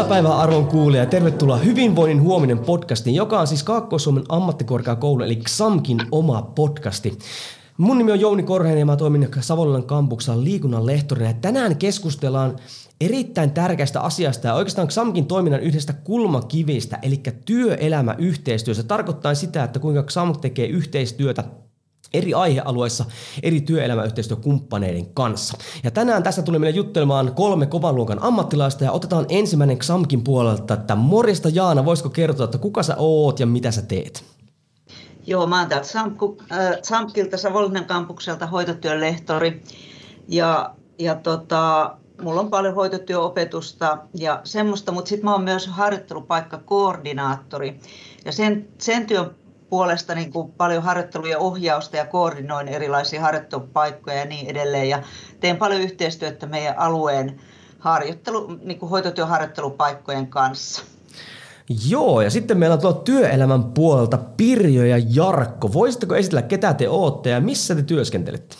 Hyvää päivää arvon kuulija ja tervetuloa Hyvinvoinnin huominen podcastiin, joka on siis Kaakkois-Suomen ammattikorkeakoulu eli XAMKin oma podcasti. Mun nimi on Jouni Korheinen ja mä toimin Savonlinnan kampuksella liikunnan lehtorina. Ja tänään keskustellaan erittäin tärkeästä asiasta ja oikeastaan XAMKin toiminnan yhdestä kulmakivistä, eli työelämäyhteistyö. Se tarkoittaa sitä, että kuinka XAMK tekee yhteistyötä eri aihealueissa eri työelämäyhteistyökumppaneiden kanssa. Ja tänään tässä tulee meille juttelemaan kolme kovan luokan ammattilaista ja otetaan ensimmäinen XAMKin puolelta, että morjesta Jaana, voisiko kertoa, että kuka sä oot ja mitä sä teet? Joo, mä oon täältä Samkilta Savonlinnan kampukselta hoitotyön lehtori ja, ja tota, mulla on paljon hoitotyöopetusta ja semmoista, mutta sitten mä oon myös harjoittelupaikkakoordinaattori. Ja sen, sen työn puolesta niin kuin paljon harjoitteluja ohjausta ja koordinoin erilaisia harjoittelupaikkoja ja niin edelleen. Ja teen paljon yhteistyötä meidän alueen harjoittelu, niin kuin hoitotyöharjoittelupaikkojen kanssa. Joo, ja sitten meillä on tuolla työelämän puolelta Pirjo ja Jarkko. Voisitteko esitellä, ketä te ootte ja missä te työskentelette?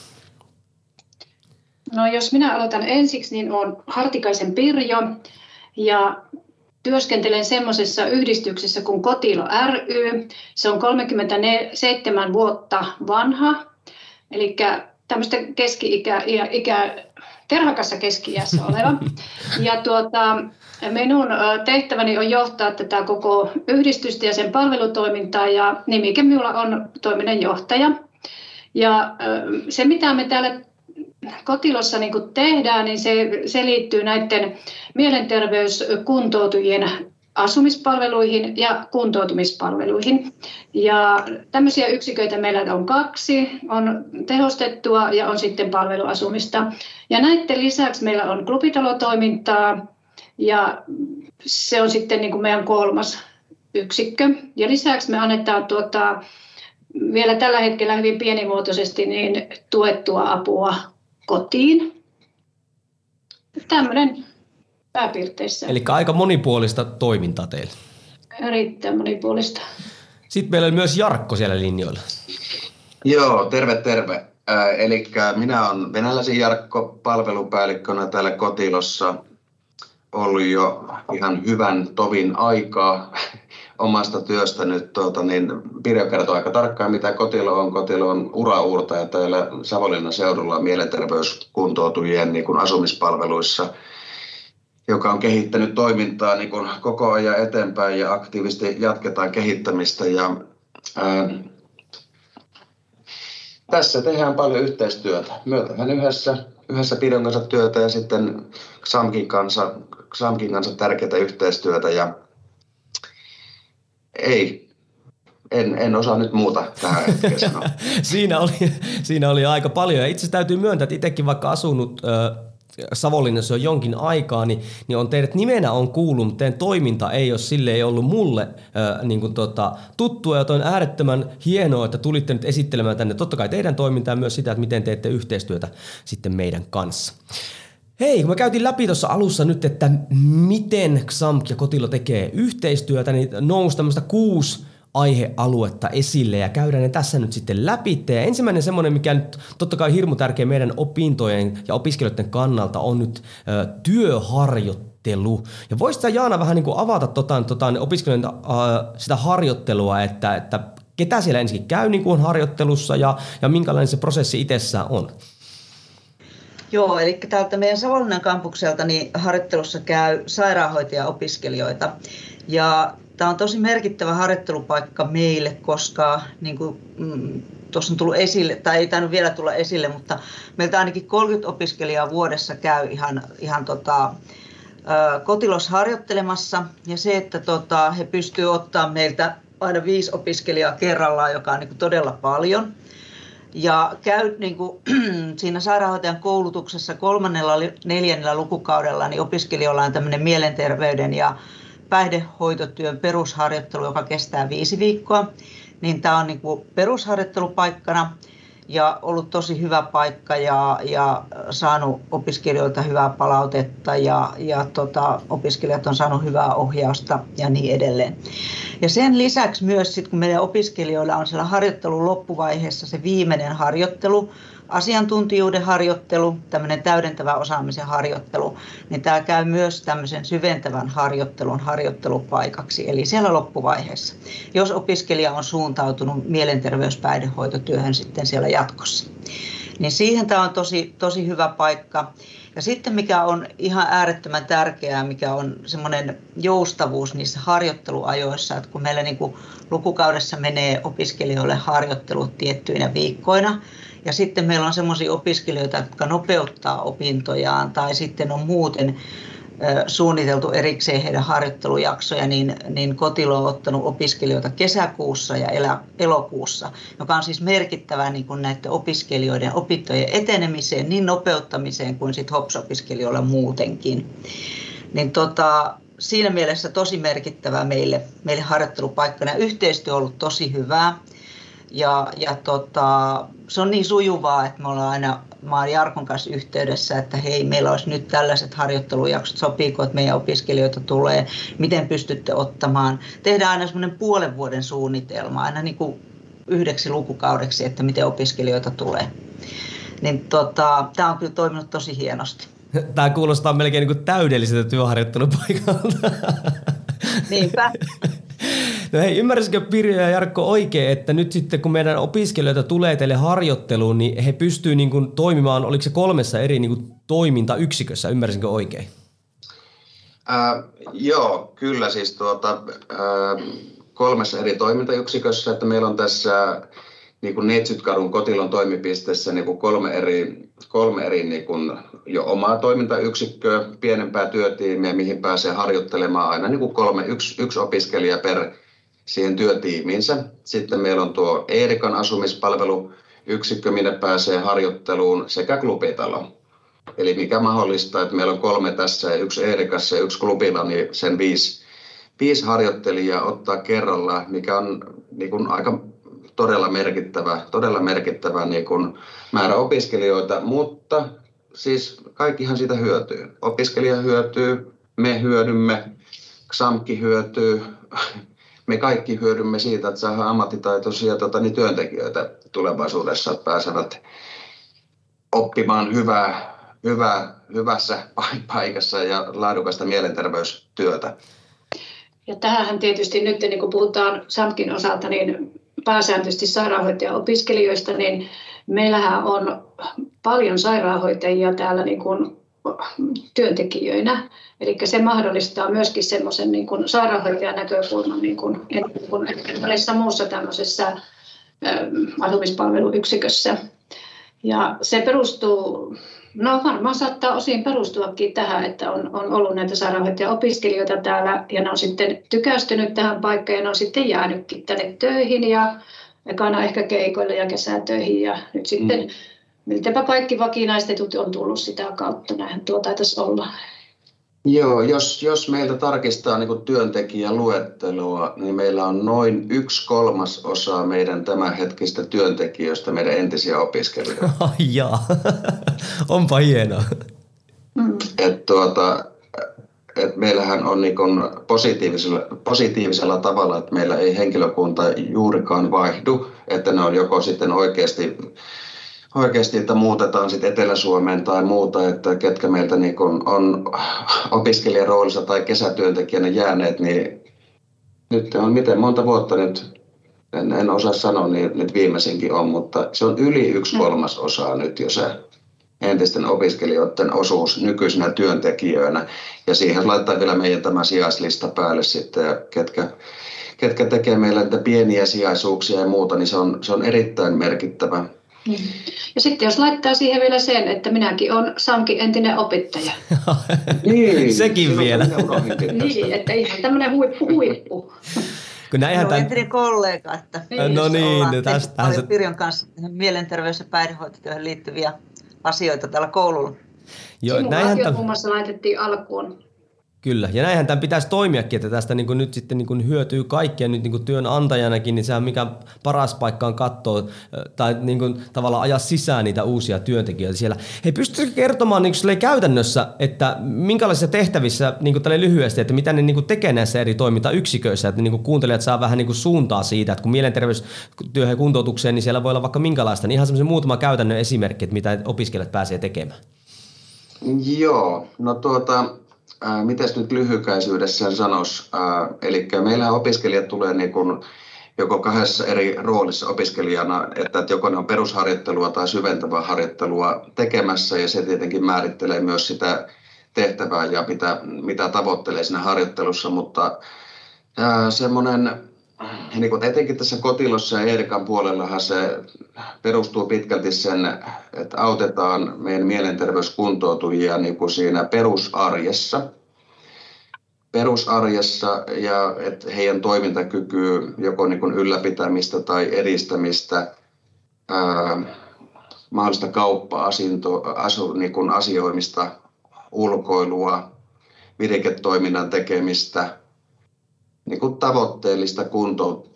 No jos minä aloitan ensiksi, niin olen Hartikaisen Pirjo ja työskentelen semmoisessa yhdistyksessä kuin Kotilo ry. Se on 37 vuotta vanha, eli tämmöistä keski-ikä, ikä, terhakassa keski-iässä oleva. Ja tuota, minun tehtäväni on johtaa tätä koko yhdistystä ja sen palvelutoimintaa ja nimike minulla on toiminnanjohtaja. Ja se, mitä me täällä kotilossa niin kuin tehdään, niin se, se liittyy näiden mielenterveyskuntoutujien asumispalveluihin ja kuntoutumispalveluihin. Ja tämmöisiä yksiköitä meillä on kaksi, on tehostettua ja on sitten palveluasumista. Ja näiden lisäksi meillä on klubitalotoimintaa ja se on sitten niin kuin meidän kolmas yksikkö. Ja lisäksi me annetaan tuota, vielä tällä hetkellä hyvin pienimuotoisesti niin tuettua apua kotiin. Tämmöinen pääpiirteissä. Eli aika monipuolista toimintaa teillä. Erittäin monipuolista. Sitten meillä on myös Jarkko siellä linjoilla. Joo, terve terve. Äh, eli minä olen venäläisen Jarkko palvelupäällikkönä täällä Kotilossa ollut jo ihan hyvän tovin aikaa omasta työstä nyt, tuota, niin Pirjo kertoo aika tarkkaan, mitä Kotilo on. Kotilo on uraurtaja täällä Savonlinnan seudulla mielenterveyskuntoutujien niin kuin asumispalveluissa, joka on kehittänyt toimintaa niin kuin koko ajan eteenpäin ja aktiivisesti jatketaan kehittämistä. Ja, ää, tässä tehdään paljon yhteistyötä. Tehdään yhdessä, yhdessä Pidon kanssa työtä ja sitten Xamkin kanssa, Xamkin kanssa tärkeää yhteistyötä. Ja ei, en, en osaa nyt muuta tähän sanoa. siinä, oli, siinä oli aika paljon. Ja itse asiassa täytyy myöntää, että itsekin vaikka asunut äh, Savonlinnassa on jonkin aikaa, niin, niin on teidät nimenä on kuullut, mutta teidän toiminta ei ole sille ei ollut mulle äh, niin kuin tota, tuttua, ja on äärettömän hienoa, että tulitte nyt esittelemään tänne totta kai teidän toimintaa myös sitä, että miten teette yhteistyötä sitten meidän kanssa. Hei, kun me käytiin läpi tuossa alussa nyt, että miten XAMK ja Kotilo tekee yhteistyötä, niin nousi tämmöistä kuusi aihealuetta esille ja käydään ne tässä nyt sitten läpi. Ja ensimmäinen semmoinen, mikä nyt totta kai hirmu tärkeä meidän opintojen ja opiskelijoiden kannalta on nyt ö, työharjoittelu. Ja voisitko Jaana vähän niin kuin avata tota, tota, opiskelijoiden ö, sitä harjoittelua, että, että ketä siellä ensin käy niin kuin harjoittelussa ja, ja minkälainen se prosessi itsessään on? Joo, eli täältä meidän Savonlinnan kampukselta niin harjoittelussa käy sairaanhoitaja-opiskelijoita. Ja tämä on tosi merkittävä harjoittelupaikka meille, koska niin kuin, mm, tuossa on tullut esille, tai ei tainnut vielä tulla esille, mutta meiltä ainakin 30 opiskelijaa vuodessa käy ihan, ihan tota, kotilos harjoittelemassa. Ja se, että tota, he pystyvät ottaa meiltä aina viisi opiskelijaa kerrallaan, joka on niin todella paljon – ja käy niin kuin, siinä sairaanhoitajan koulutuksessa kolmannella, neljännellä lukukaudella, niin opiskelijoilla on tämmöinen mielenterveyden ja päihdehoitotyön perusharjoittelu, joka kestää viisi viikkoa. Niin tämä on niin kuin perusharjoittelupaikkana ja ollut tosi hyvä paikka ja, ja saanut opiskelijoilta hyvää palautetta ja, ja tota, opiskelijat on saanut hyvää ohjausta ja niin edelleen. Ja sen lisäksi myös sit, kun meidän opiskelijoilla on siellä harjoittelun loppuvaiheessa se viimeinen harjoittelu, asiantuntijuuden harjoittelu, tämmöinen täydentävä osaamisen harjoittelu, niin tämä käy myös tämmöisen syventävän harjoittelun harjoittelupaikaksi, eli siellä loppuvaiheessa, jos opiskelija on suuntautunut mielenterveyspäihdehoitotyöhön sitten siellä jatkossa. Niin siihen tämä on tosi, tosi hyvä paikka. Ja sitten mikä on ihan äärettömän tärkeää, mikä on semmoinen joustavuus niissä harjoitteluajoissa, että kun meillä niin kuin lukukaudessa menee opiskelijoille harjoittelut tiettyinä viikkoina, ja sitten meillä on sellaisia opiskelijoita, jotka nopeuttaa opintojaan tai sitten on muuten suunniteltu erikseen heidän harjoittelujaksoja, niin, niin Kotilo on ottanut opiskelijoita kesäkuussa ja elokuussa, joka on siis merkittävä niin kuin näiden opiskelijoiden opintojen etenemiseen, niin nopeuttamiseen kuin sit HOPS-opiskelijoilla muutenkin. Niin tota, siinä mielessä tosi merkittävä meille, meille harjoittelupaikkana. Yhteistyö on ollut tosi hyvää. Ja, ja tota, se on niin sujuvaa, että me ollaan aina, mä olen Jarkon kanssa yhteydessä, että hei, meillä olisi nyt tällaiset harjoittelujaksot, sopiiko, että meidän opiskelijoita tulee, miten pystytte ottamaan. Tehdään aina semmoinen puolen vuoden suunnitelma, aina niin kuin yhdeksi lukukaudeksi, että miten opiskelijoita tulee. Niin tota, tämä on kyllä toiminut tosi hienosti. Tämä kuulostaa melkein niin kuin täydelliseltä työharjoittelupaikalta. Niinpä. No hei, ymmärsikö Pirjo ja Jarkko oikein, että nyt sitten kun meidän opiskelijoita tulee teille harjoitteluun, niin he pystyvät niin kuin toimimaan, oliko se kolmessa eri niin kuin toimintayksikössä, ymmärsinkö oikein? Äh, joo, kyllä siis tuota, äh, kolmessa eri toimintayksikössä, että meillä on tässä niin kuin Neitsytkadun kotilon toimipisteessä niin kuin kolme eri, kolme eri niin kuin jo omaa toimintayksikköä, pienempää työtiimiä, mihin pääsee harjoittelemaan aina niin kuin kolme, yksi, yksi opiskelija per siihen työtiimiinsä. Sitten meillä on tuo Eerikan asumispalveluyksikkö, minne pääsee harjoitteluun sekä klubitalo. Eli mikä mahdollista, että meillä on kolme tässä ja yksi Eerikassa ja yksi klubilla, niin sen viisi, viisi harjoittelijaa ottaa kerralla, mikä on niin kuin aika todella merkittävä, todella merkittävä niin kuin määrä opiskelijoita, mutta siis kaikkihan siitä hyötyy. Opiskelija hyötyy, me hyödymme, XAMKI hyötyy, me kaikki hyödymme siitä, että saadaan ammattitaitoisia tota, niin työntekijöitä tulevaisuudessa, että pääsevät oppimaan hyvää, hyvää, hyvässä paikassa ja laadukasta mielenterveystyötä. Ja tähän tietysti nyt, niin kun puhutaan SAMKin osalta, niin pääsääntöisesti sairaanhoitaja-opiskelijoista, niin meillähän on paljon sairaanhoitajia täällä niin kuin työntekijöinä. Eli se mahdollistaa myöskin semmoisen niin kuin sairaanhoitajan näkökulman niin kuin, niin kuin monessa muussa tämmöisessä asumispalveluyksikössä. Ja se perustuu, no varmaan saattaa osin perustuakin tähän, että on, on ollut näitä sairaanhoitaja-opiskelijoita täällä ja ne on sitten tykästynyt tähän paikkaan ja ne on sitten jäänytkin tänne töihin ja ekana ehkä keikoille ja kesätöihin ja nyt sitten mm miltäpä kaikki vakinaistetut on tullut sitä kautta, näinhän tuo taitaisi olla. Joo, jos, jos meiltä tarkistaa niin työntekijäluettelua, niin meillä on noin yksi kolmas osa meidän tämänhetkistä työntekijöistä, meidän entisiä opiskelijoita. Ai jaa, onpa hienoa. Mm. Et tuota, et meillähän on niin positiivisella, positiivisella tavalla, että meillä ei henkilökunta juurikaan vaihdu, että ne on joko sitten oikeasti oikeasti, että muutetaan sitten Etelä-Suomeen tai muuta, että ketkä meiltä niin kun on opiskelijaroolissa tai kesätyöntekijänä jääneet, niin nyt on miten monta vuotta nyt, en, en osaa sanoa, niin nyt viimeisinkin on, mutta se on yli yksi mm. kolmas osa nyt jo se entisten opiskelijoiden osuus nykyisinä työntekijöinä. Ja siihen laittaa vielä meidän tämä sijaislista päälle sitten, ja ketkä, ketkä tekee meillä niitä pieniä sijaisuuksia ja muuta, niin se on, se on erittäin merkittävä. Ja sitten jos laittaa siihen vielä sen, että minäkin olen Sankin entinen opettaja. niin, Sekin vielä. niin, että ihan tämmöinen huippu huippu. Kun näinhän tämän... entinen kollega, että niin, no niin, no tästä paljon se... Pirjon kanssa mielenterveys- ja päihdehoitotyöhön liittyviä asioita täällä koululla. Joo, näinhän tämän... muun muassa laitettiin alkuun Kyllä, ja näinhän tämän pitäisi toimiakin, että tästä niin nyt sitten niin hyötyy kaikkia nyt niin työnantajanakin, niin sehän mikä paras paikka on katsoa tai niin kuin tavallaan ajaa sisään niitä uusia työntekijöitä siellä. Hei, pystytkö kertomaan niin käytännössä, että minkälaisissa tehtävissä niin kuin lyhyesti, että mitä ne niin tekee näissä eri toimintayksiköissä, että niin kuuntelijat saa vähän niin suuntaa siitä, että kun mielenterveystyöhön ja kuntoutukseen, niin siellä voi olla vaikka minkälaista, niin ihan semmoisen muutama käytännön esimerkki, että mitä opiskelijat pääsee tekemään. Joo, no tuota, äh, miten nyt lyhykäisyydessään sanoisi? Äh, eli meillä opiskelijat tulee niin kuin joko kahdessa eri roolissa opiskelijana, että joko ne on perusharjoittelua tai syventävää harjoittelua tekemässä ja se tietenkin määrittelee myös sitä tehtävää ja mitä, mitä tavoittelee siinä harjoittelussa, mutta semmoinen niin kuin etenkin tässä kotilossa ja Eerikan puolellahan se perustuu pitkälti sen, että autetaan meidän mielenterveyskuntoutujia niin kuin siinä perusarjessa. Perusarjessa ja että heidän toimintakyky joko niin kuin ylläpitämistä tai edistämistä, ää, mahdollista kauppa-asu, niin asioimista, ulkoilua, viriketoiminnan tekemistä – niin kuin tavoitteellista, kunto,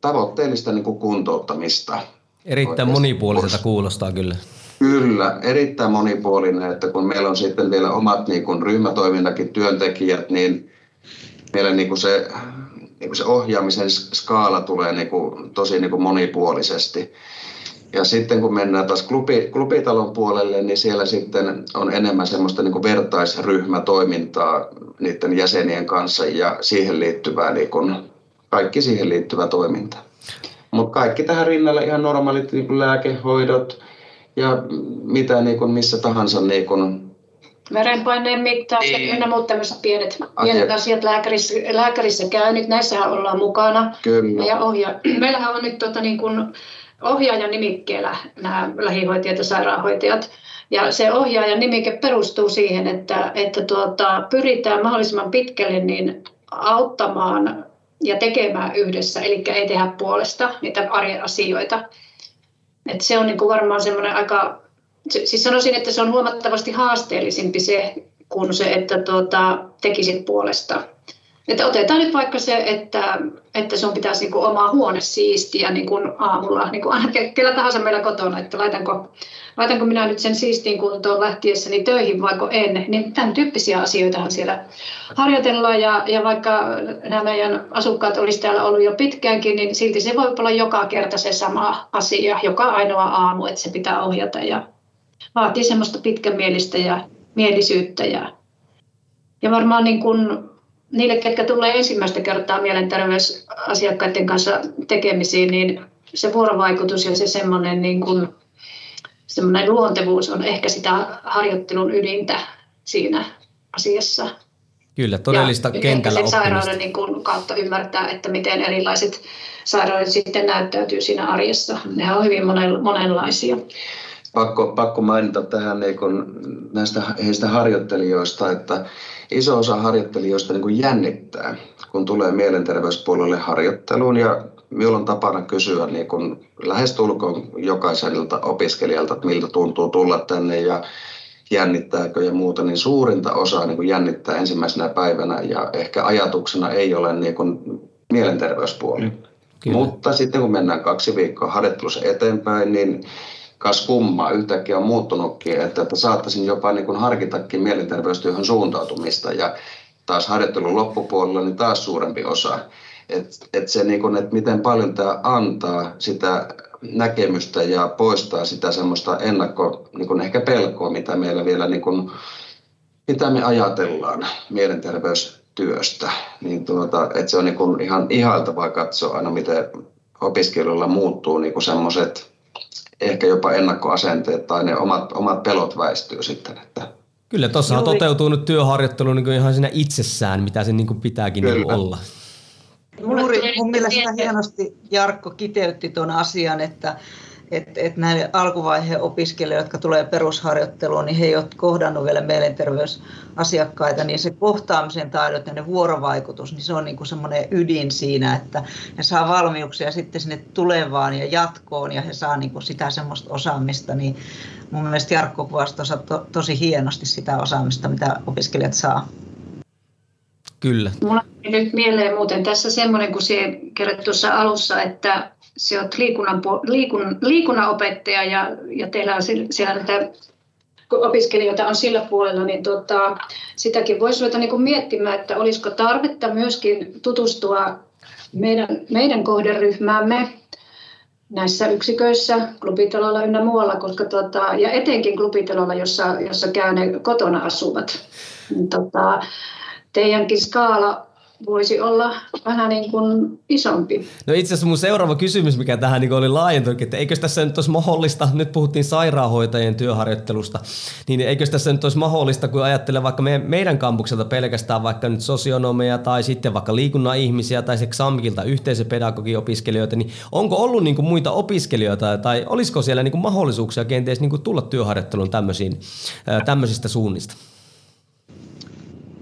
tavoitteellista niin kuin kuntouttamista. Erittäin monipuoliselta kuulostaa kyllä. Kyllä, erittäin monipuolinen, että kun meillä on sitten vielä omat niin kuin ryhmätoiminnakin työntekijät, niin meillä niin kuin se, niin kuin se ohjaamisen skaala tulee niin kuin tosi niin kuin monipuolisesti. Ja sitten kun mennään taas klubi, klubitalon puolelle, niin siellä sitten on enemmän semmoista niin kuin vertaisryhmätoimintaa niiden jäsenien kanssa ja siihen liittyvää, niin kuin, kaikki siihen liittyvä toiminta. Mutta kaikki tähän rinnalle ihan normaalit niin kuin lääkehoidot ja mitä niin kuin missä tahansa niin kuin Verenpaineen mittaus ja niin. ynnä muut tämmöiset pienet, pienet asiat lääkärissä, lääkärissä käynyt, näissähän ollaan mukana. Kyllä. Ja ohja. Meillähän on nyt tota, niin kuin, ohjaajan nimikkeellä nämä lähihoitajat ja sairaanhoitajat. Ja se ohjaajan nimike perustuu siihen, että, että tuota, pyritään mahdollisimman pitkälle niin auttamaan ja tekemään yhdessä, eli ei tehdä puolesta niitä arjen asioita. Et se on niin kuin varmaan semmoinen aika, siis sanoisin, että se on huomattavasti haasteellisempi se kuin se, että tuota, tekisit puolesta. Että otetaan nyt vaikka se, että, että sun pitäisi niin kuin oma huone siistiä niin kuin aamulla, niin kuin aina kellä tahansa meillä kotona, että laitanko, laitanko minä nyt sen siistiin kuntoon lähtiessäni töihin vaiko en. Niin tämän tyyppisiä asioitahan siellä harjoitellaan ja, ja vaikka nämä meidän asukkaat olisi täällä ollut jo pitkäänkin, niin silti se voi olla joka kerta se sama asia, joka ainoa aamu, että se pitää ohjata ja vaatii semmoista pitkämielistä ja mielisyyttä ja, ja varmaan niin kuin niille, ketkä tulee ensimmäistä kertaa mielenterveysasiakkaiden kanssa tekemisiin, niin se vuorovaikutus ja se semmoinen, niin kuin, semmoinen luontevuus on ehkä sitä harjoittelun ydintä siinä asiassa. Kyllä, todellista ja kentällä oppimista. sairauden niin kuin, kautta ymmärtää, että miten erilaiset sairaudet sitten näyttäytyy siinä arjessa. Ne on hyvin monenlaisia. Pakko, pakko mainita tähän niin kun näistä heistä harjoittelijoista, että iso osa harjoittelijoista niin kuin jännittää, kun tulee mielenterveyspuolelle harjoitteluun ja minulla on tapana kysyä niin kuin lähestulkoon jokaiselta opiskelijalta, että miltä tuntuu tulla tänne ja jännittääkö ja muuta, niin suurinta osaa niin kuin jännittää ensimmäisenä päivänä ja ehkä ajatuksena ei ole niin kuin mielenterveyspuoli. Kyllä. Mutta sitten kun mennään kaksi viikkoa harjoittelussa eteenpäin, niin kas kummaa yhtäkkiä on muuttunutkin, että, että saattaisin jopa niin kuin harkitakin mielenterveystyöhön suuntautumista ja taas harjoittelun loppupuolella niin taas suurempi osa. Että et se, niin kuin, että miten paljon tämä antaa sitä näkemystä ja poistaa sitä semmoista ennakko, niin kuin ehkä pelkoa, mitä meillä vielä, niin kuin, mitä me ajatellaan mielenterveystyöstä. Niin tuota, että se on niin kuin ihan ihailtavaa katsoa aina, miten opiskelijoilla muuttuu niin semmoiset ehkä jopa ennakkoasenteet tai ne omat, omat pelot väistyy sitten. Että Kyllä, tuossa toteutuu nyt työharjoittelu niin ihan siinä itsessään, mitä se niin pitääkin niin olla. Juuri mun mielestä hienosti Jarkko kiteytti tuon asian, että että et näille alkuvaiheen opiskelijoille, jotka tulee perusharjoitteluun, niin he eivät ole kohdannut vielä mielenterveysasiakkaita, niin se kohtaamisen taidot ja ne vuorovaikutus, niin se on niin semmoinen ydin siinä, että he saa valmiuksia sitten sinne tulevaan ja jatkoon ja he saa niin kuin sitä semmoista osaamista, niin mun mielestä Jarkko kuvasi to, tosi hienosti sitä osaamista, mitä opiskelijat saa. Kyllä. Mulla on nyt mieleen muuten tässä semmoinen, kun se kerroit tuossa alussa, että se on liikunnan, liikun, liikunnanopettaja ja, ja teillä on siellä näitä opiskelijoita on sillä puolella, niin tota, sitäkin voisi ruveta niin miettimään, että olisiko tarvetta myöskin tutustua meidän, meidän kohderyhmäämme näissä yksiköissä, klubitalolla ynnä muualla, koska tota, ja etenkin klubitalolla, jossa, jossa käy ne kotona asuvat. Niin, tota, teidänkin skaala voisi olla vähän niin kuin isompi. No itse asiassa mun seuraava kysymys, mikä tähän niin oli laajentunut, että eikö tässä nyt olisi mahdollista, nyt puhuttiin sairaanhoitajien työharjoittelusta, niin eikö tässä nyt olisi mahdollista, kun ajattelee vaikka meidän, meidän kampukselta pelkästään vaikka nyt sosionomeja tai sitten vaikka liikunnan ihmisiä tai se XAMKilta yhteisöpedagogiopiskelijoita, niin onko ollut niin kuin muita opiskelijoita tai olisiko siellä niin kuin mahdollisuuksia kenties niin kuin tulla työharjoitteluun tämmöisiin, tämmöisistä suunnista?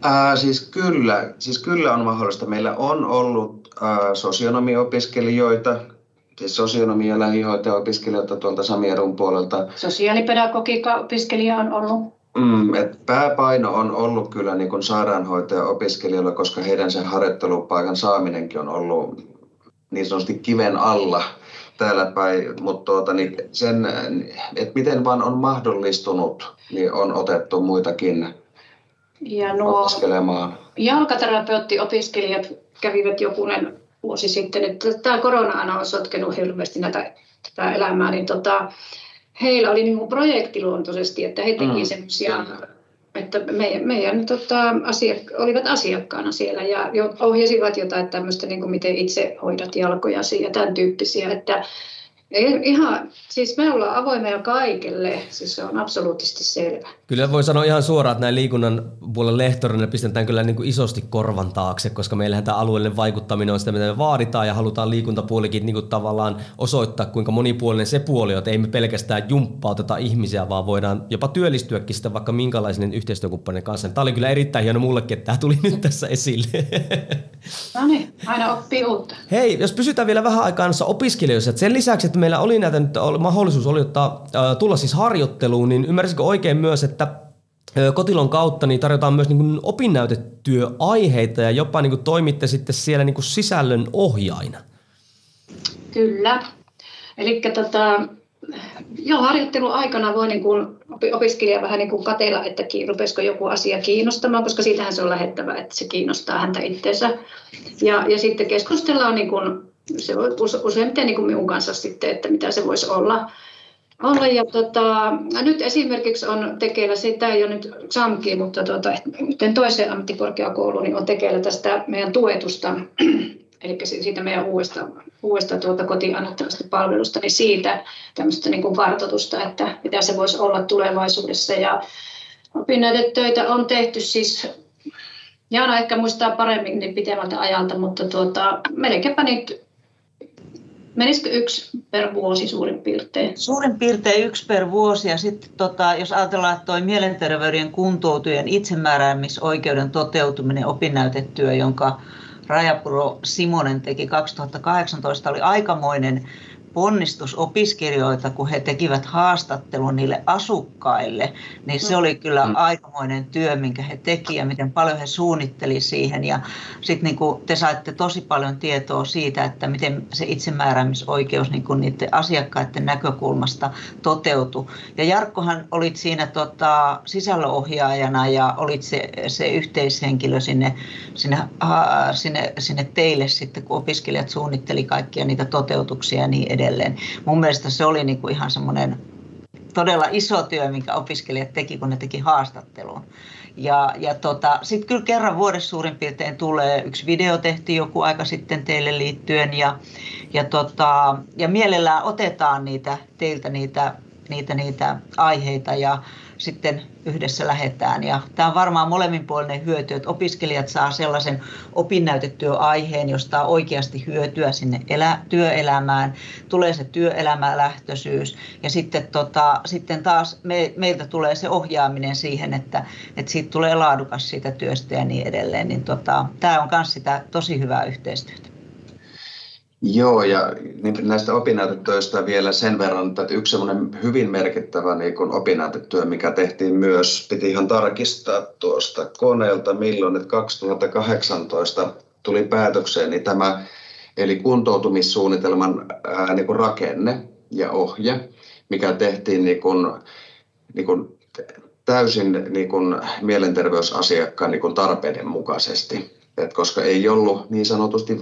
Ää, siis, kyllä, siis kyllä on mahdollista. Meillä on ollut ää, sosionomiopiskelijoita, siis sosionomia- ja lähihoitaja-opiskelijoita tuolta Samierun puolelta. Sosiaalipedagogiikka-opiskelija on ollut? Mm, et pääpaino on ollut kyllä niin kuin sairaanhoitaja-opiskelijoilla, koska heidän sen harjoittelupaikan saaminenkin on ollut niin sanotusti kiven alla täällä päin, mutta tuota, niin sen, että miten vaan on mahdollistunut, niin on otettu muitakin ja nuo jalkaterapeuttiopiskelijat kävivät jokunen vuosi sitten, että tämä korona on sotkenut hirveästi näitä, tätä elämää, niin tota, heillä oli niin projektiluontoisesti, että he tekivät mm. semmoisia, että meidän, meidän tota, asiak- olivat asiakkaana siellä ja ohjasivat jotain tämmöistä, niin kuin miten itse hoidat jalkojasi ja tämän tyyppisiä, että Ihan, siis me ollaan avoimia kaikille, siis se on absoluuttisesti selvä. Kyllä voi sanoa ihan suoraan, että näin liikunnan puolen lehtorina pistetään kyllä niin kuin isosti korvan taakse, koska meillähän tämä alueellinen vaikuttaminen on sitä, mitä me vaaditaan ja halutaan liikuntapuolikin niin kuin tavallaan osoittaa, kuinka monipuolinen se puoli on, että ei me pelkästään jumppauteta ihmisiä, vaan voidaan jopa työllistyäkin sitä vaikka minkälaisen yhteistyökumppanin kanssa. Tämä oli kyllä erittäin hieno mullekin, että tämä tuli nyt tässä esille. No niin, aina oppii uutta. Hei, jos pysytään vielä vähän aikaa opiskelijoissa, että sen lisäksi, että meillä oli näitä nyt, mahdollisuus oli ottaa, tulla siis harjoitteluun, niin ymmärsikö oikein myös, että Kotilon kautta niin tarjotaan myös niin opinnäytetyöaiheita ja jopa niin kuin toimitte sitten siellä niin kuin sisällön ohjaina. Kyllä. Eli tota, jo harjoittelun aikana voi niin kuin opiskelija vähän niin kuin katella, että rupesiko joku asia kiinnostamaan, koska siitähän se on lähettävä, että se kiinnostaa häntä itseensä. Ja, ja sitten keskustellaan niin kuin, se voi useimmiten niin kuin minun kanssa sitten, että mitä se voisi olla. olla. Ja tota, nyt esimerkiksi on tekeillä, sitä ole nyt XAMKI, mutta tota, toiseen ammattikorkeakouluun niin on tekeillä tästä meidän tuetusta eli siitä meidän uudesta, uudesta tuota kotiin annettavasta palvelusta, niin siitä tämmöistä niin kuin kartoitusta, että mitä se voisi olla tulevaisuudessa. Ja opinnäytetöitä on tehty siis, Jaana ehkä muistaa paremmin niin pitemmältä ajalta, mutta tuota, melkeinpä nyt Menisikö yksi per vuosi suurin piirtein? Suurin piirtein yksi per vuosi ja sitten tota, jos ajatellaan, että mielenterveyden kuntoutujen itsemääräämisoikeuden toteutuminen opinnäytetyö, jonka Rajapuro Simonen teki 2018 oli aikamoinen ponnistus opiskelijoita, kun he tekivät haastattelun niille asukkaille, niin se oli kyllä mm. aikamoinen työ, minkä he teki ja miten paljon he suunnitteli siihen. Ja sitten niin te saitte tosi paljon tietoa siitä, että miten se itsemääräämisoikeus niin kuin niiden asiakkaiden näkökulmasta toteutui. Ja Jarkkohan olit siinä tota, sisällöohjaajana ja olit se, se yhteishenkilö sinne, sinne, sinne, sinne teille sitten, kun opiskelijat suunnitteli kaikkia niitä toteutuksia ja niin edelleen edelleen. Mun mielestä se oli niin kuin ihan semmoinen todella iso työ, minkä opiskelijat teki, kun ne teki haastattelun. Ja, ja tota, sitten kyllä kerran vuodessa suurin piirtein tulee yksi video tehtiin joku aika sitten teille liittyen ja, ja, tota, ja mielellään otetaan niitä, teiltä niitä, niitä, niitä aiheita ja sitten yhdessä lähetään. Ja tämä on varmaan molemminpuolinen hyöty, että opiskelijat saa sellaisen opinnäytetyöaiheen, josta on oikeasti hyötyä sinne elä, työelämään. Tulee se työelämälähtöisyys ja sitten, tota, sitten taas me, meiltä tulee se ohjaaminen siihen, että, että siitä tulee laadukas siitä työstä ja niin edelleen. Niin tota, tämä on myös sitä tosi hyvää yhteistyötä. Joo, ja näistä opinnäytetöistä vielä sen verran, että yksi semmoinen hyvin merkittävä niin opinnäytetyö, mikä tehtiin myös, piti ihan tarkistaa tuosta koneelta, milloin, että 2018 tuli päätökseen, niin tämä, eli kuntoutumissuunnitelman ää, niin kuin rakenne ja ohje, mikä tehtiin niin kuin, niin kuin täysin niin kuin mielenterveysasiakkaan niin kuin tarpeiden mukaisesti. Et koska ei ollut niin sanotusti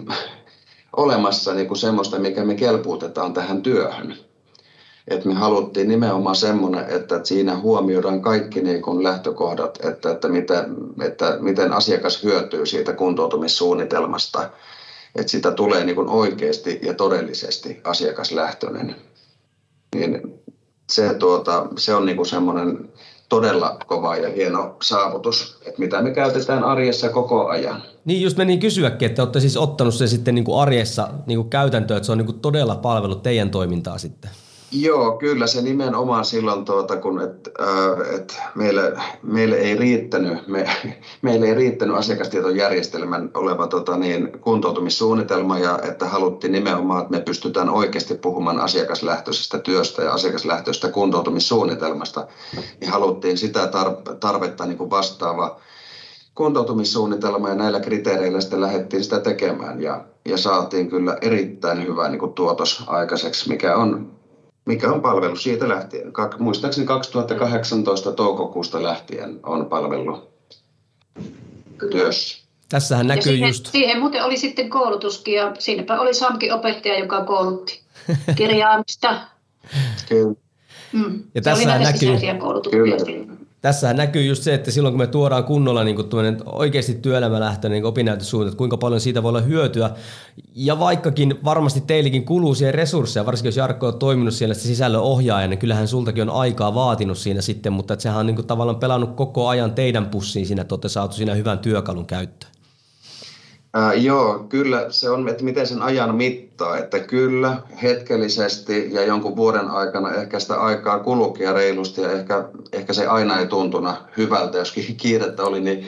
olemassa niin kuin semmoista, mikä me kelpuutetaan tähän työhön. Et me haluttiin nimenomaan semmoinen, että, siinä huomioidaan kaikki niin kuin lähtökohdat, että, että, miten, että miten asiakas hyötyy siitä kuntoutumissuunnitelmasta. Että sitä tulee niin kuin oikeasti ja todellisesti asiakaslähtöinen. Niin se, tuota, se on niin kuin semmoinen todella kova ja hieno saavutus, että mitä me käytetään arjessa koko ajan. Niin just menin kysyäkin, että olette siis ottanut sen sitten niin kuin arjessa niin kuin käytäntöön, että se on niin kuin todella palvellut teidän toimintaa sitten. Joo, kyllä se nimenomaan silloin, tuota, kun et, äh, et meille, meille, ei riittänyt, me, meille ei riittänyt asiakastietojärjestelmän oleva tota, niin, kuntoutumissuunnitelma ja että haluttiin nimenomaan, että me pystytään oikeasti puhumaan asiakaslähtöisestä työstä ja asiakaslähtöisestä kuntoutumissuunnitelmasta, niin haluttiin sitä tarvetta niin kuin vastaava kuntoutumissuunnitelma ja näillä kriteereillä sitten lähdettiin sitä tekemään. Ja, ja saatiin kyllä erittäin hyvä niin kuin tuotos aikaiseksi, mikä on mikä on palvelu siitä lähtien. Muistaakseni 2018 toukokuusta lähtien on palvelu työssä. Tässähän näkyy siihen, just... Siihen muuten oli sitten koulutuskin ja siinäpä oli Samkin opettaja, joka koulutti kirjaamista. Kyllä. Mm. Ja tässä näkyy... Kyllä. Tässähän näkyy just se, että silloin kun me tuodaan kunnolla niin kuin oikeasti työelämälähtöinen niin opinnäytösuunnitelma, että kuinka paljon siitä voi olla hyötyä. Ja vaikkakin varmasti teillekin kuluu siihen resursseja, varsinkin jos Jarkko on toiminut siellä sisällön ohjaaja, niin kyllähän sultakin on aikaa vaatinut siinä sitten, mutta että sehän on niin kuin tavallaan pelannut koko ajan teidän pussiin siinä, että olette saatu siinä hyvän työkalun käyttöön. Ää, joo, kyllä se on, että miten sen ajan mittaa, että kyllä hetkellisesti ja jonkun vuoden aikana ehkä sitä aikaa kulukia reilusti ja ehkä, ehkä se aina ei tuntuna hyvältä, jos kiirettä oli, niin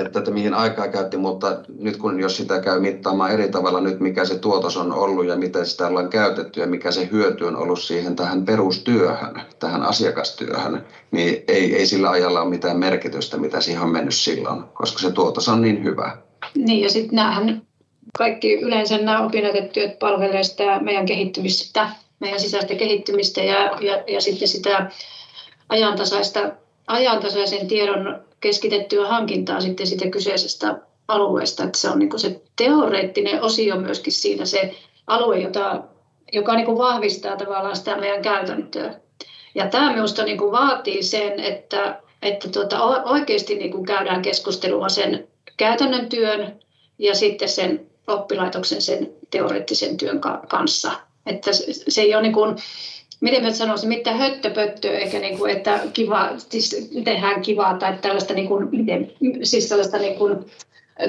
että, että mihin aikaa käytti, mutta nyt kun jos sitä käy mittaamaan eri tavalla nyt, mikä se tuotos on ollut ja miten sitä ollaan käytetty ja mikä se hyöty on ollut siihen tähän perustyöhön, tähän asiakastyöhön, niin ei, ei sillä ajalla ole mitään merkitystä, mitä siihen on mennyt silloin, koska se tuotos on niin hyvä. Niin ja sitten näähän kaikki yleensä nämä opinnäytetyöt palvelee sitä meidän kehittymistä, meidän sisäistä kehittymistä ja, ja, ja sitten sitä ajantasaista, ajantasaisen tiedon keskitettyä hankintaa sitten sitä kyseisestä alueesta. Että se on niin se teoreettinen osio myöskin siinä se alue, jota, joka niin vahvistaa tavallaan sitä meidän käytäntöä. Ja tämä minusta niin vaatii sen, että, että tuota, oikeasti niin käydään keskustelua sen käytännön työn ja sitten sen oppilaitoksen sen teoreettisen työn kanssa. Että se ei ole niin kuin, miten mä sanoisin, mitään höttöpöttöä, eikä niin kuin, että kiva, siis tehdään kivaa tai tällaista, niin kuin, miten, siis tällaista niin kuin,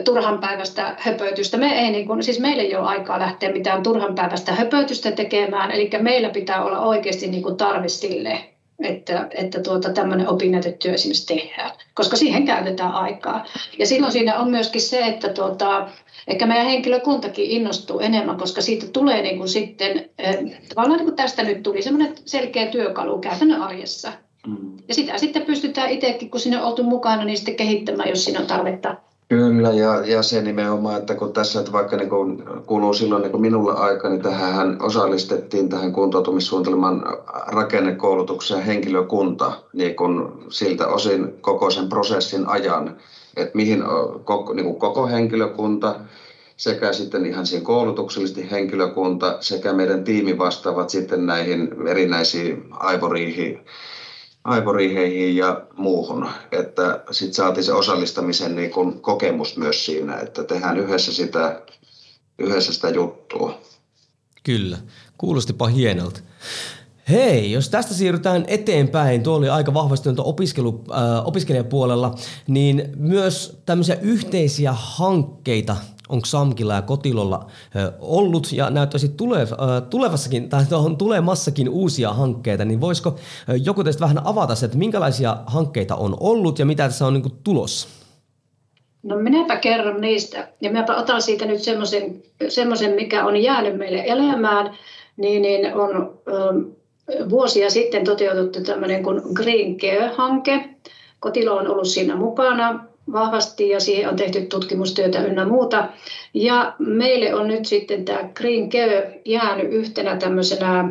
turhan päivästä höpötystä. Me ei, niin kuin, siis meillä ei ole aikaa lähteä mitään turhan päivästä höpötystä tekemään, eli meillä pitää olla oikeasti niin kuin tarve sille, että, että tuota, tämmöinen opinnäytetyö esimerkiksi tehdään, koska siihen käytetään aikaa. Ja silloin siinä on myöskin se, että tuota, ehkä meidän henkilökuntakin innostuu enemmän, koska siitä tulee niin kuin sitten, eh, tavallaan niin kuin tästä nyt tuli semmoinen selkeä työkalu käytännön arjessa. Mm. Ja sitä sitten pystytään itsekin, kun sinne on oltu mukana, niin sitten kehittämään, jos siinä on tarvetta Kyllä, ja, ja se nimenomaan, että kun tässä että vaikka niin kun kuluu silloin niin minulle aika, niin tähän osallistettiin tähän kuntoutumissuunnitelman rakennekoulutukseen henkilökunta niin kun siltä osin koko sen prosessin ajan, että mihin koko, niin kuin koko henkilökunta sekä sitten ihan siihen koulutuksellisesti henkilökunta sekä meidän tiimi vastaavat sitten näihin erinäisiin aivoriihin aivoriiheihin ja muuhun. Että sitten saatiin se osallistamisen niin kun kokemus myös siinä, että tehdään yhdessä sitä, yhdessä sitä juttua. Kyllä, kuulostipa hienolta. Hei, jos tästä siirrytään eteenpäin, tuo oli aika vahvasti opiskelu, äh, opiskelijapuolella, niin myös tämmöisiä yhteisiä hankkeita onko Samkilla ja Kotilolla ollut ja näyttäisi tulevassakin tai on tulemassakin uusia hankkeita, niin voisiko joku teistä vähän avata se, että minkälaisia hankkeita on ollut ja mitä tässä on niin tulossa? No minäpä kerron niistä. Ja minäpä otan siitä nyt semmoisen, mikä on jäänyt meille elämään. Niin, niin on ö, vuosia sitten toteutettu tämmöinen kuin Green Care-hanke. Kotilo on ollut siinä mukana vahvasti ja siihen on tehty tutkimustyötä ynnä muuta. Ja meille on nyt sitten tämä Green Care jäänyt yhtenä tämmöisenä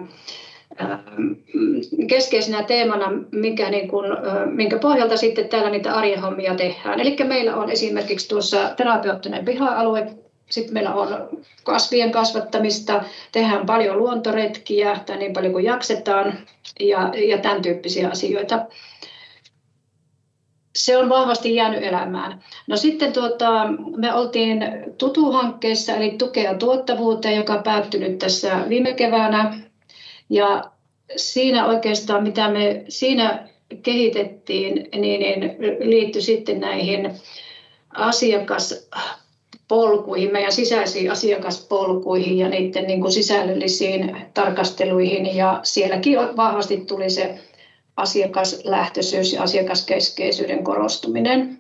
keskeisenä teemana, mikä niin kuin, minkä pohjalta sitten täällä niitä arjen hommia tehdään. Eli meillä on esimerkiksi tuossa terapeuttinen piha-alue, sitten meillä on kasvien kasvattamista, tehdään paljon luontoretkiä tai niin paljon kuin jaksetaan ja, ja tämän tyyppisiä asioita. Se on vahvasti jäänyt elämään. No sitten tuota, me oltiin Tutu-hankkeessa, eli tukea tuottavuuteen, joka päättynyt tässä viime keväänä ja siinä oikeastaan, mitä me siinä kehitettiin, niin, niin liittyi sitten näihin asiakaspolkuihin, meidän sisäisiin asiakaspolkuihin ja niiden niin kuin sisällöllisiin tarkasteluihin. Ja sielläkin vahvasti tuli se asiakaslähtöisyys ja asiakaskeskeisyyden korostuminen.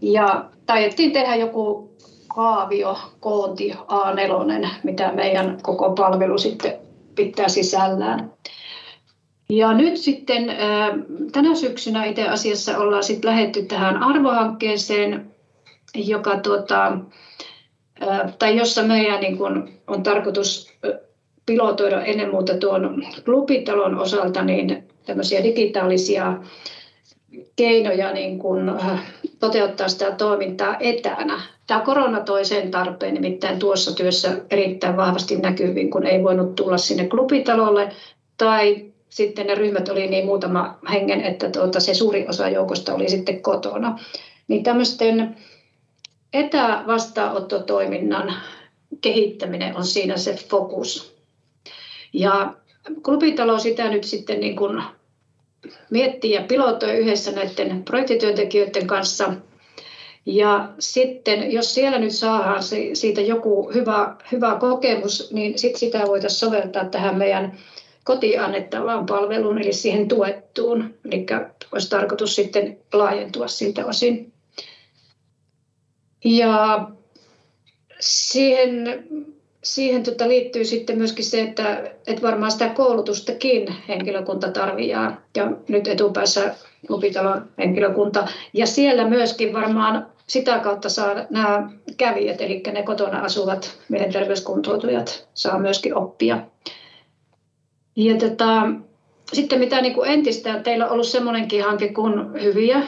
Ja taidettiin tehdä joku kaavio, koonti A4, mitä meidän koko palvelu sitten pitää sisällään. Ja nyt sitten tänä syksynä itse asiassa ollaan sitten lähetty tähän arvohankkeeseen, joka tuota, tai jossa meidän niin kun on tarkoitus pilotoida ennen muuta tuon klubitalon osalta niin tämmöisiä digitaalisia keinoja niin kun, toteuttaa sitä toimintaa etänä. Tämä korona toi sen tarpeen nimittäin tuossa työssä erittäin vahvasti näkyviin, kun ei voinut tulla sinne klubitalolle tai sitten ne ryhmät oli niin muutama hengen, että tuota, se suuri osa joukosta oli sitten kotona. Niin tämmöisten etävastaanottotoiminnan kehittäminen on siinä se fokus. Ja klubitalo sitä nyt sitten niin kuin miettii ja pilotoi yhdessä näiden projektityöntekijöiden kanssa – ja sitten jos siellä nyt saadaan siitä joku hyvä, hyvä kokemus, niin sit sitä voitaisiin soveltaa tähän meidän kotiin annettavaan palveluun, eli siihen tuettuun. Eli olisi tarkoitus sitten laajentua siltä osin. Ja siihen, siihen tota liittyy sitten myöskin se, että, että varmaan sitä koulutustakin henkilökunta tarvitsee. Ja nyt etupäässä lupitalon henkilökunta. Ja siellä myöskin varmaan sitä kautta saa nämä kävijät, eli ne kotona asuvat mielenterveyskuntoutujat, saa myöskin oppia. Ja tota, sitten mitä niin kuin entistä, teillä on ollut semmoinenkin hanke kuin Hyviä.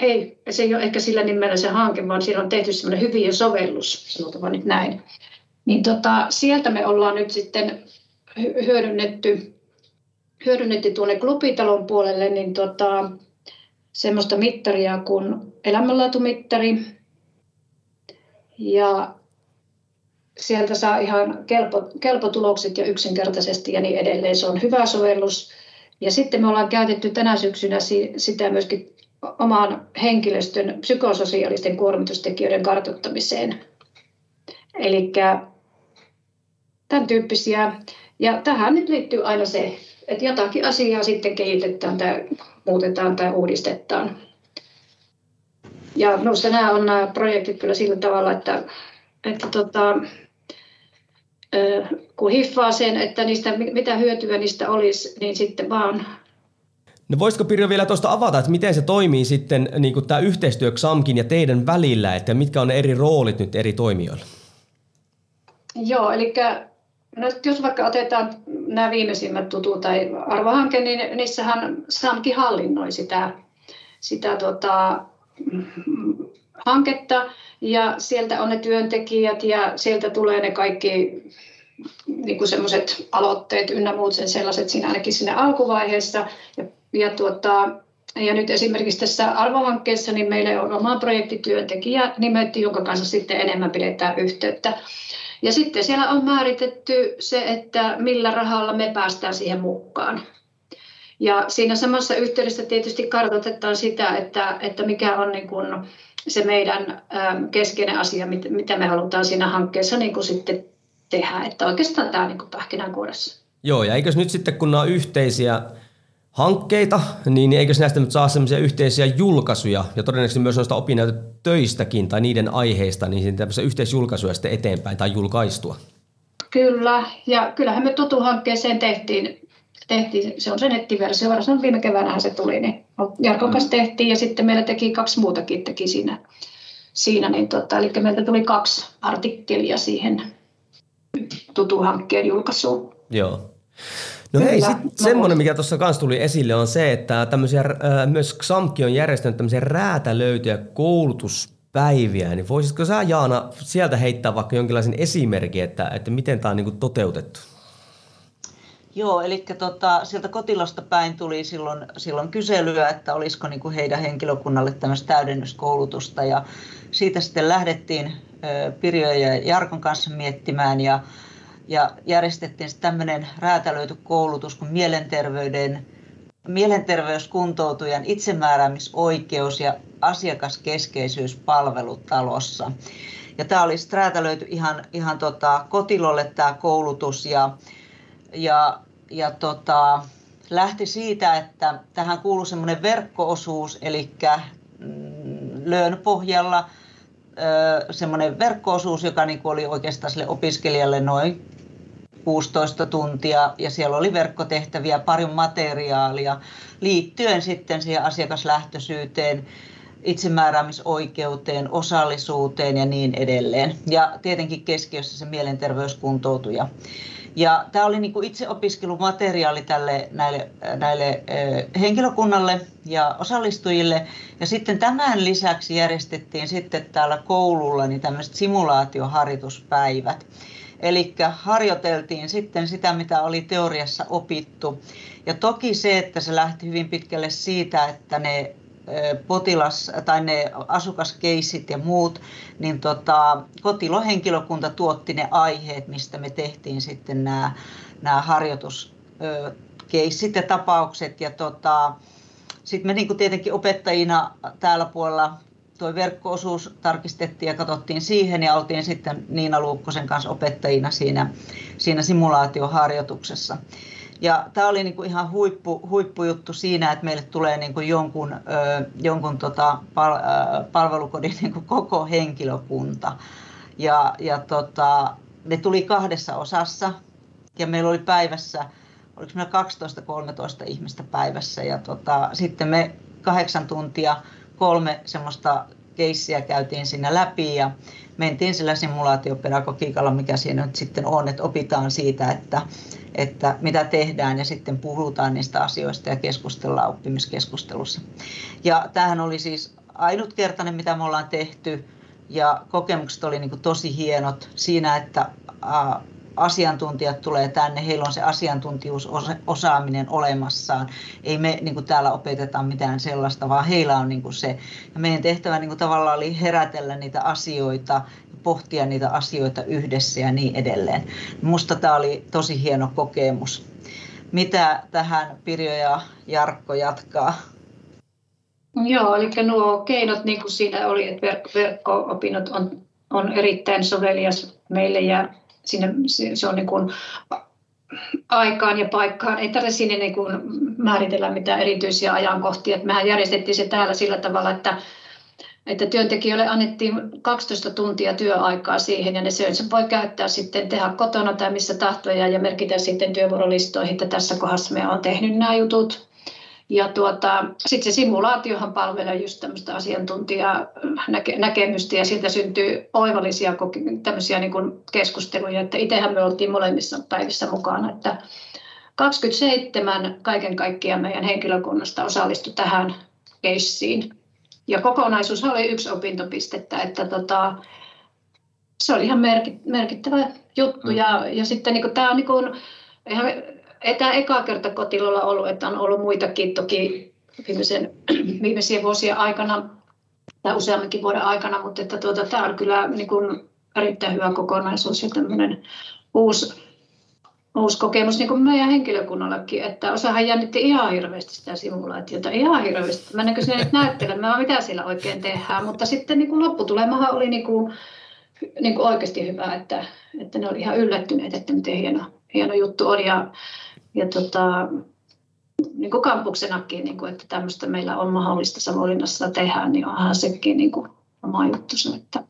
Hei, se ei ole ehkä sillä nimellä se hanke, vaan siellä on tehty semmoinen Hyviä sovellus, sanotaan nyt näin. Niin tota, sieltä me ollaan nyt sitten hyödynnetty, hyödynnetty tuonne klubitalon puolelle, niin tota, semmoista mittaria kuin elämänlaatumittari. Ja sieltä saa ihan kelpo, kelpotulokset ja yksinkertaisesti ja niin edelleen. Se on hyvä sovellus. Ja sitten me ollaan käytetty tänä syksynä sitä myöskin oman henkilöstön psykososiaalisten kuormitustekijöiden kartoittamiseen. Eli tämän tyyppisiä. Ja tähän nyt liittyy aina se, että jotakin asiaa sitten kehitetään tai muutetaan tai uudistetaan. Ja minusta nämä on nämä projektit kyllä sillä tavalla, että, että tota, kun hiffaa sen, että niistä, mitä hyötyä niistä olisi, niin sitten vaan No voisitko Pirjo vielä tuosta avata, että miten se toimii sitten niin kuin tämä yhteistyö XAMKin ja teidän välillä, että mitkä on ne eri roolit nyt eri toimijoilla? Joo, eli No, jos vaikka otetaan nämä viimeisimmät tutut tai arvohanke, niin niissähän SAMkin hallinnoi sitä, sitä tota, hanketta ja sieltä on ne työntekijät ja sieltä tulee ne kaikki niin kuin semmoiset aloitteet ynnä muut sen sellaiset siinä ainakin siinä alkuvaiheessa. Ja, ja, tuota, ja nyt esimerkiksi tässä arvohankkeessa niin meillä on oma projektityöntekijä nimetty, jonka kanssa sitten enemmän pidetään yhteyttä. Ja sitten siellä on määritetty se, että millä rahalla me päästään siihen mukaan. Ja siinä samassa yhteydessä tietysti kartoitetaan sitä, että, että mikä on niin kuin se meidän keskeinen asia, mitä me halutaan siinä hankkeessa niin kuin sitten tehdä. Että oikeastaan tämä on niin pähkinänkuoressa. Joo, ja eikös nyt sitten kun nämä on yhteisiä hankkeita, niin eikö näistä nyt saa semmoisia yhteisiä julkaisuja ja todennäköisesti myös noista opinnäytötöistäkin tai niiden aiheista, niin tämmöisiä yhteisjulkaisuja sitten eteenpäin tai julkaistua? Kyllä, ja kyllähän me Tutu-hankkeeseen tehtiin, tehtiin se on se nettiversio, varsinkin viime keväänä se tuli, niin Jarkon kanssa tehtiin ja sitten meillä teki kaksi muutakin teki siinä, siinä niin tota, eli meiltä tuli kaksi artikkelia siihen Tutu-hankkeen julkaisuun. Joo. No hei, sitten semmoinen, mikä tuossa kanssa tuli esille, on se, että tämmöisiä, äh, myös XAMKI on järjestänyt tämmöisiä räätälöityjä koulutuspäiviä, niin voisitko sä Jaana sieltä heittää vaikka jonkinlaisen esimerkin, että, että miten tämä on niin toteutettu? Joo, eli tota, sieltä kotilasta päin tuli silloin, silloin kyselyä, että olisiko niin kuin heidän henkilökunnalle tämmöistä täydennyskoulutusta. Ja siitä sitten lähdettiin Pirjo ja Jarkon kanssa miettimään. Ja ja järjestettiin tämmöinen räätälöity koulutus kuin mielenterveyden, mielenterveyskuntoutujan itsemääräämisoikeus ja asiakaskeskeisyys palvelutalossa. Ja tämä oli räätälöity ihan, ihan tota, kotilolle tämä koulutus ja, ja, ja tota, lähti siitä, että tähän kuuluu semmoinen verkkoosuus, eli mm, löön pohjalla semmoinen verkkoosuus, joka niin oli oikeastaan sille opiskelijalle noin 16 tuntia ja siellä oli verkkotehtäviä, paljon materiaalia liittyen sitten siihen asiakaslähtöisyyteen, itsemääräämisoikeuteen, osallisuuteen ja niin edelleen. Ja tietenkin keskiössä se mielenterveyskuntoutuja. Ja tämä oli niin kuin itse opiskelumateriaali tälle, näille, näille henkilökunnalle ja osallistujille. Ja sitten tämän lisäksi järjestettiin sitten täällä koululla niin tämmöiset simulaatioharjoituspäivät. Eli harjoiteltiin sitten sitä, mitä oli teoriassa opittu. Ja toki se, että se lähti hyvin pitkälle siitä, että ne potilas- tai ne asukaskeisit ja muut, niin tota, kotilohenkilökunta tuotti ne aiheet, mistä me tehtiin sitten nämä, nämä harjoituskeissit ja tapaukset. Ja tota, sitten me niin tietenkin opettajina täällä puolella tuo verkkoosuus tarkistettiin ja katsottiin siihen ja oltiin sitten Niina Luukkosen kanssa opettajina siinä, siinä simulaatioharjoituksessa. Ja tämä oli niin kuin ihan huippu, huippujuttu siinä, että meille tulee niin kuin jonkun, ö, jonkun tota pal, ö, palvelukodin niin kuin koko henkilökunta. Ja, ja tota, ne tuli kahdessa osassa ja meillä oli päivässä, oliko meillä 12-13 ihmistä päivässä ja tota, sitten me kahdeksan tuntia kolme semmoista keissiä käytiin siinä läpi ja mentiin sillä simulaatiopedagogiikalla, mikä siinä nyt sitten on, että opitaan siitä, että, että mitä tehdään ja sitten puhutaan niistä asioista ja keskustellaan oppimiskeskustelussa. Ja tämähän oli siis ainutkertainen, mitä me ollaan tehty ja kokemukset oli niin tosi hienot siinä, että asiantuntijat tulee tänne, heillä on se asiantuntijuusosaaminen olemassaan. Ei me niin kuin täällä opeteta mitään sellaista, vaan heillä on niin kuin se. Ja meidän tehtävä niin kuin tavallaan oli herätellä niitä asioita, pohtia niitä asioita yhdessä ja niin edelleen. Musta tämä oli tosi hieno kokemus. Mitä tähän Pirjo ja Jarkko jatkaa? Joo, eli nuo keinot, niin kuin siinä oli, että verkko-opinnot on, on erittäin sovelias meille ja sinne, se on niin kuin aikaan ja paikkaan. Ei tarvitse sinne niin kuin määritellä mitään erityisiä ajankohtia. Että mehän järjestettiin se täällä sillä tavalla, että, että työntekijöille annettiin 12 tuntia työaikaa siihen ja ne se voi käyttää sitten tehdä kotona tai missä tahtoja ja merkitä sitten työvuorolistoihin, että tässä kohdassa me on tehnyt nämä jutut. Ja tuota, sitten se simulaatiohan palvelee just tämmöistä asiantuntijanäkemystä ja siitä syntyy oivallisia tämmöisiä niin kuin keskusteluja, että itsehän me oltiin molemmissa päivissä mukana, että 27 kaiken kaikkiaan meidän henkilökunnasta osallistui tähän keissiin. Ja kokonaisuus oli yksi opintopistettä, että tota, se oli ihan merkittävä juttu. Mm. Ja, ja sitten niin kuin, tämä on niin kuin, ihan ei tämä eka kerta kotilolla ollut, että on ollut muitakin toki viimeisen, viimeisien vuosien aikana tai useammankin vuoden aikana, mutta että tuota, tämä on kyllä niin kuin erittäin hyvä kokonaisuus ja tämmöinen uusi, uusi kokemus niin kuin meidän henkilökunnallakin, että osahan jännitti ihan hirveästi sitä simulaatiota, ihan hirveästi. Mennäänkö sinne nyt näyttelemään, mitä siellä oikein tehdään, mutta sitten niin kuin lopputulemahan oli niin kuin, niin kuin oikeasti hyvä, että, että ne oli ihan yllättyneet, että miten hieno, hieno juttu on ja ja tota, niin kuin kampuksenakin, niin kuin, että tämmöistä meillä on mahdollista Savonlinnassa tehdä, niin onhan sekin niin kuin oma juttu. Että.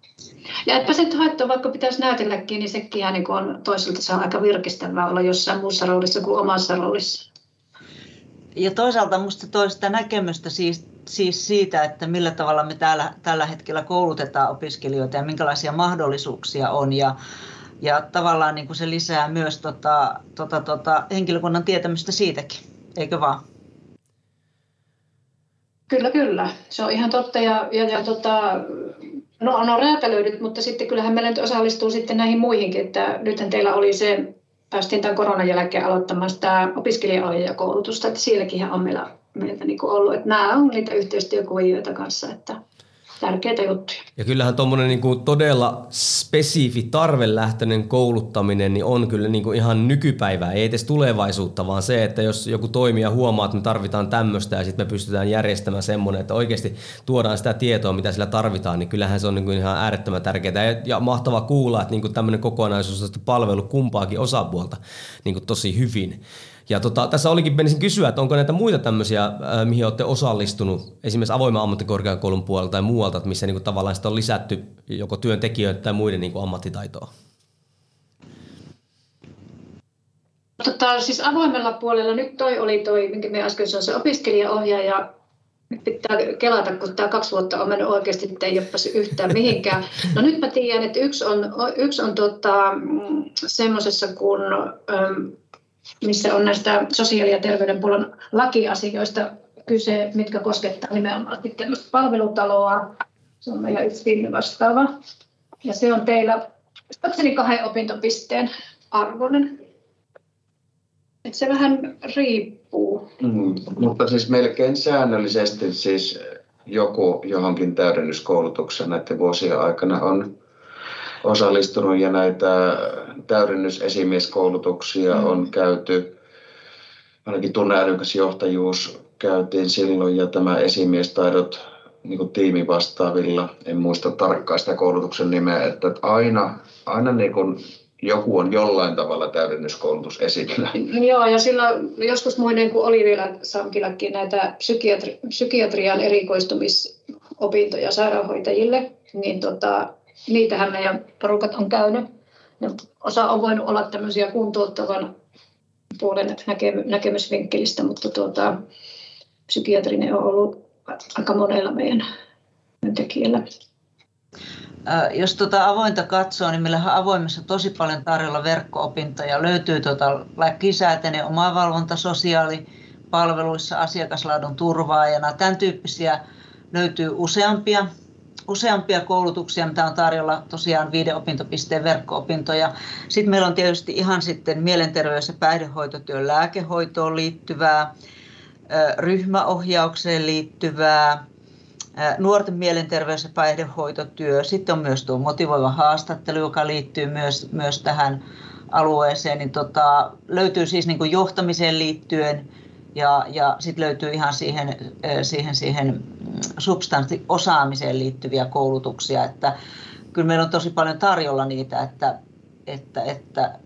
Ja etpä se haittaa, vaikka pitäisi näytelläkin, niin sekin niin on toisaalta se on aika virkistävää olla jossain muussa roolissa kuin omassa roolissa. Ja toisaalta minusta toi sitä näkemystä siis, siis siitä, että millä tavalla me täällä, tällä hetkellä koulutetaan opiskelijoita ja minkälaisia mahdollisuuksia on. Ja, ja tavallaan niin kuin se lisää myös tota, tota, tota, henkilökunnan tietämystä siitäkin, eikö vaan? Kyllä, kyllä. Se on ihan totta. Ja, ja, ja tota, no, no räätälöidyt, mutta sitten kyllähän meillä nyt osallistuu sitten näihin muihinkin. Että nythän teillä oli se, päästiin tämän koronan jälkeen aloittamaan sitä opiskelija-ohjaajakoulutusta, että sielläkin on meillä, meiltä niin ollut, että nämä on niitä yhteistyökuvioita kanssa, että tärkeitä juttuja. Ja kyllähän tuommoinen niin todella spesifi tarvelähtöinen kouluttaminen niin on kyllä niin kuin ihan nykypäivää, ei edes tulevaisuutta, vaan se, että jos joku toimija huomaa, että me tarvitaan tämmöistä ja sitten me pystytään järjestämään semmoinen, että oikeasti tuodaan sitä tietoa, mitä sillä tarvitaan, niin kyllähän se on niin kuin ihan äärettömän tärkeää ja, mahtava kuulla, että niin kuin tämmöinen kokonaisuus on palvelu kumpaakin osapuolta niin kuin tosi hyvin. Ja tota, tässä olikin menisin kysyä, että onko näitä muita tämmöisiä, äh, mihin olette osallistunut, esimerkiksi avoimen ammattikorkeakoulun puolelta tai muualta, että missä niinku tavallaan on lisätty joko työntekijöitä tai muiden niinku ammattitaitoa? Tota, siis avoimella puolella nyt toi oli toi, minkä me äsken sanoin, se opiskelijaohjaaja, nyt pitää kelata, kun tämä kaksi vuotta on mennyt oikeasti, että ei ole päässyt yhtään mihinkään. No nyt mä tiedän, että yksi on, yksi on tota, mm, semmoisessa kuin missä on näistä sosiaali- ja terveydenpuolen lakiasioista kyse, mitkä koskettaa nimenomaan palvelutaloa. Se on meidän yksi vastaava. Ja se on teillä, katsoin kahden opintopisteen arvoinen. Et se vähän riippuu. Mm, mutta siis melkein säännöllisesti siis joku johonkin täydennyskoulutuksen näiden vuosien aikana on osallistunut ja näitä täydennysesimieskoulutuksia mm. on käyty. Ainakin tunneälykäs johtajuus käytiin silloin ja tämä esimiestaidot niin kuin tiimivastaavilla, en muista tarkkaan sitä koulutuksen nimeä, että aina, aina niin kuin joku on jollain tavalla täydennyskoulutus esillä. Joo, ja silloin joskus muinen, kun oli vielä Samkillakin näitä psykiatri, psykiatrian erikoistumisopintoja sairaanhoitajille, niin tota, niitähän meidän porukat on käynyt. Ja osa on voinut olla tämmöisiä kuntouttavan puolen näkemy- näkemysvinkkelistä, mutta tuota, psykiatrinen on ollut aika monella meidän työntekijällä. Jos tuota avointa katsoo, niin meillä on avoimessa tosi paljon tarjolla verkko-opintoja. Löytyy tuota lakisääteinen omavalvonta sosiaalipalveluissa asiakaslaadun turvaajana. Tämän tyyppisiä löytyy useampia useampia koulutuksia, mitä on tarjolla tosiaan viiden opintopisteen verkko-opintoja. Sitten meillä on tietysti ihan sitten mielenterveys- ja päihdehoitotyön lääkehoitoon liittyvää, ryhmäohjaukseen liittyvää, nuorten mielenterveys- ja päihdehoitotyö. Sitten on myös tuo motivoiva haastattelu, joka liittyy myös, myös tähän alueeseen. Niin tota, löytyy siis niin johtamiseen liittyen ja, ja sitten löytyy ihan siihen, siihen, siihen substanssiosaamiseen liittyviä koulutuksia, että kyllä meillä on tosi paljon tarjolla niitä, että, että, että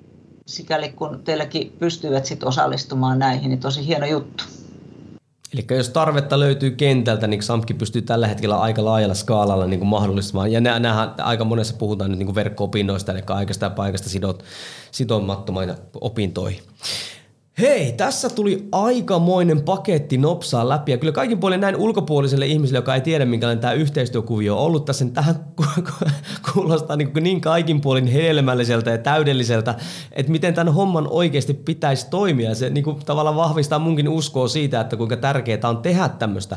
sikäli kun teilläkin pystyvät sit osallistumaan näihin, niin tosi hieno juttu. Eli jos tarvetta löytyy kentältä, niin SAMKI pystyy tällä hetkellä aika laajalla skaalalla niin kuin mahdollistamaan. Ja nämähän aika monessa puhutaan nyt niin verkko-opinnoista, eli aikaista ja paikasta sidot, sitomattomaan opintoihin. Hei, tässä tuli aikamoinen paketti nopsaa läpi. Ja kyllä kaikin puolin näin ulkopuoliselle ihmiselle, joka ei tiedä minkälainen tämä yhteistyökuvio on ollut tässä, niin tähän kuulostaa niin, niin kaikin puolin helmälliseltä ja täydelliseltä, että miten tämän homman oikeasti pitäisi toimia. Se niin kuin, tavallaan vahvistaa munkin uskoa siitä, että kuinka tärkeää on tehdä tämmöistä,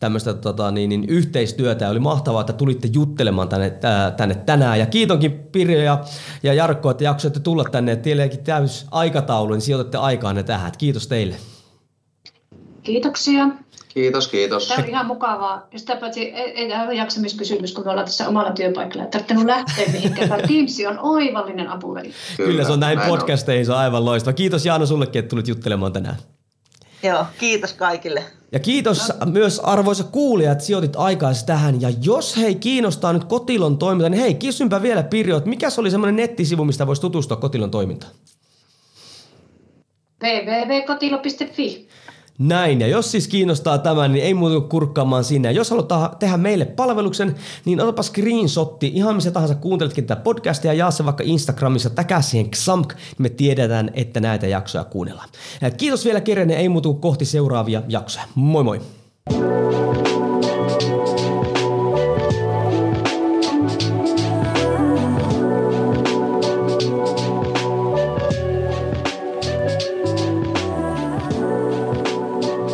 tämmöistä tota, niin, niin, yhteistyötä. Ja oli mahtavaa, että tulitte juttelemaan tänne, ää, tänne tänään. Ja kiitonkin Pirjo ja, ja Jarkko, että jaksoitte tulla tänne, että teilläkin täys aikataulu, niin sijoitatte aikaan ne tähän. Kiitos teille. Kiitoksia. Kiitos, kiitos. Tämä on ihan mukavaa. Ja sitä paitsi ei, ei tämä ole jaksamiskysymys, kun me ollaan tässä omalla työpaikalla. Ei tarvitse lähteä mihinkään. Teams on oivallinen apuväli. Kyllä, Kyllä se on näin, näin podcasteihin, se on aivan loistava. Kiitos Jaana sullekin, että tulit juttelemaan tänään. Joo, kiitos kaikille. Ja kiitos no. myös arvoisa kuulija, että sijoitit aikaisi tähän. Ja jos hei kiinnostaa nyt Kotilon toiminta, niin hei, kysynpä vielä Pirjo, että mikä oli semmoinen nettisivu, mistä voisi tutustua Kotilon toimintaan? www.kotilo.fi. Näin, ja jos siis kiinnostaa tämä, niin ei muuta kuin kurkkaamaan sinne. Jos haluat tehdä meille palveluksen, niin otapa screenshotti, ihan missä tahansa kuunteletkin tätä podcastia, ja jaa se vaikka Instagramissa, täkää siihen XAMK, niin me tiedetään, että näitä jaksoja kuunnellaan. Ja kiitos vielä kerran, ei muuta kuin kohti seuraavia jaksoja. Moi moi! thank you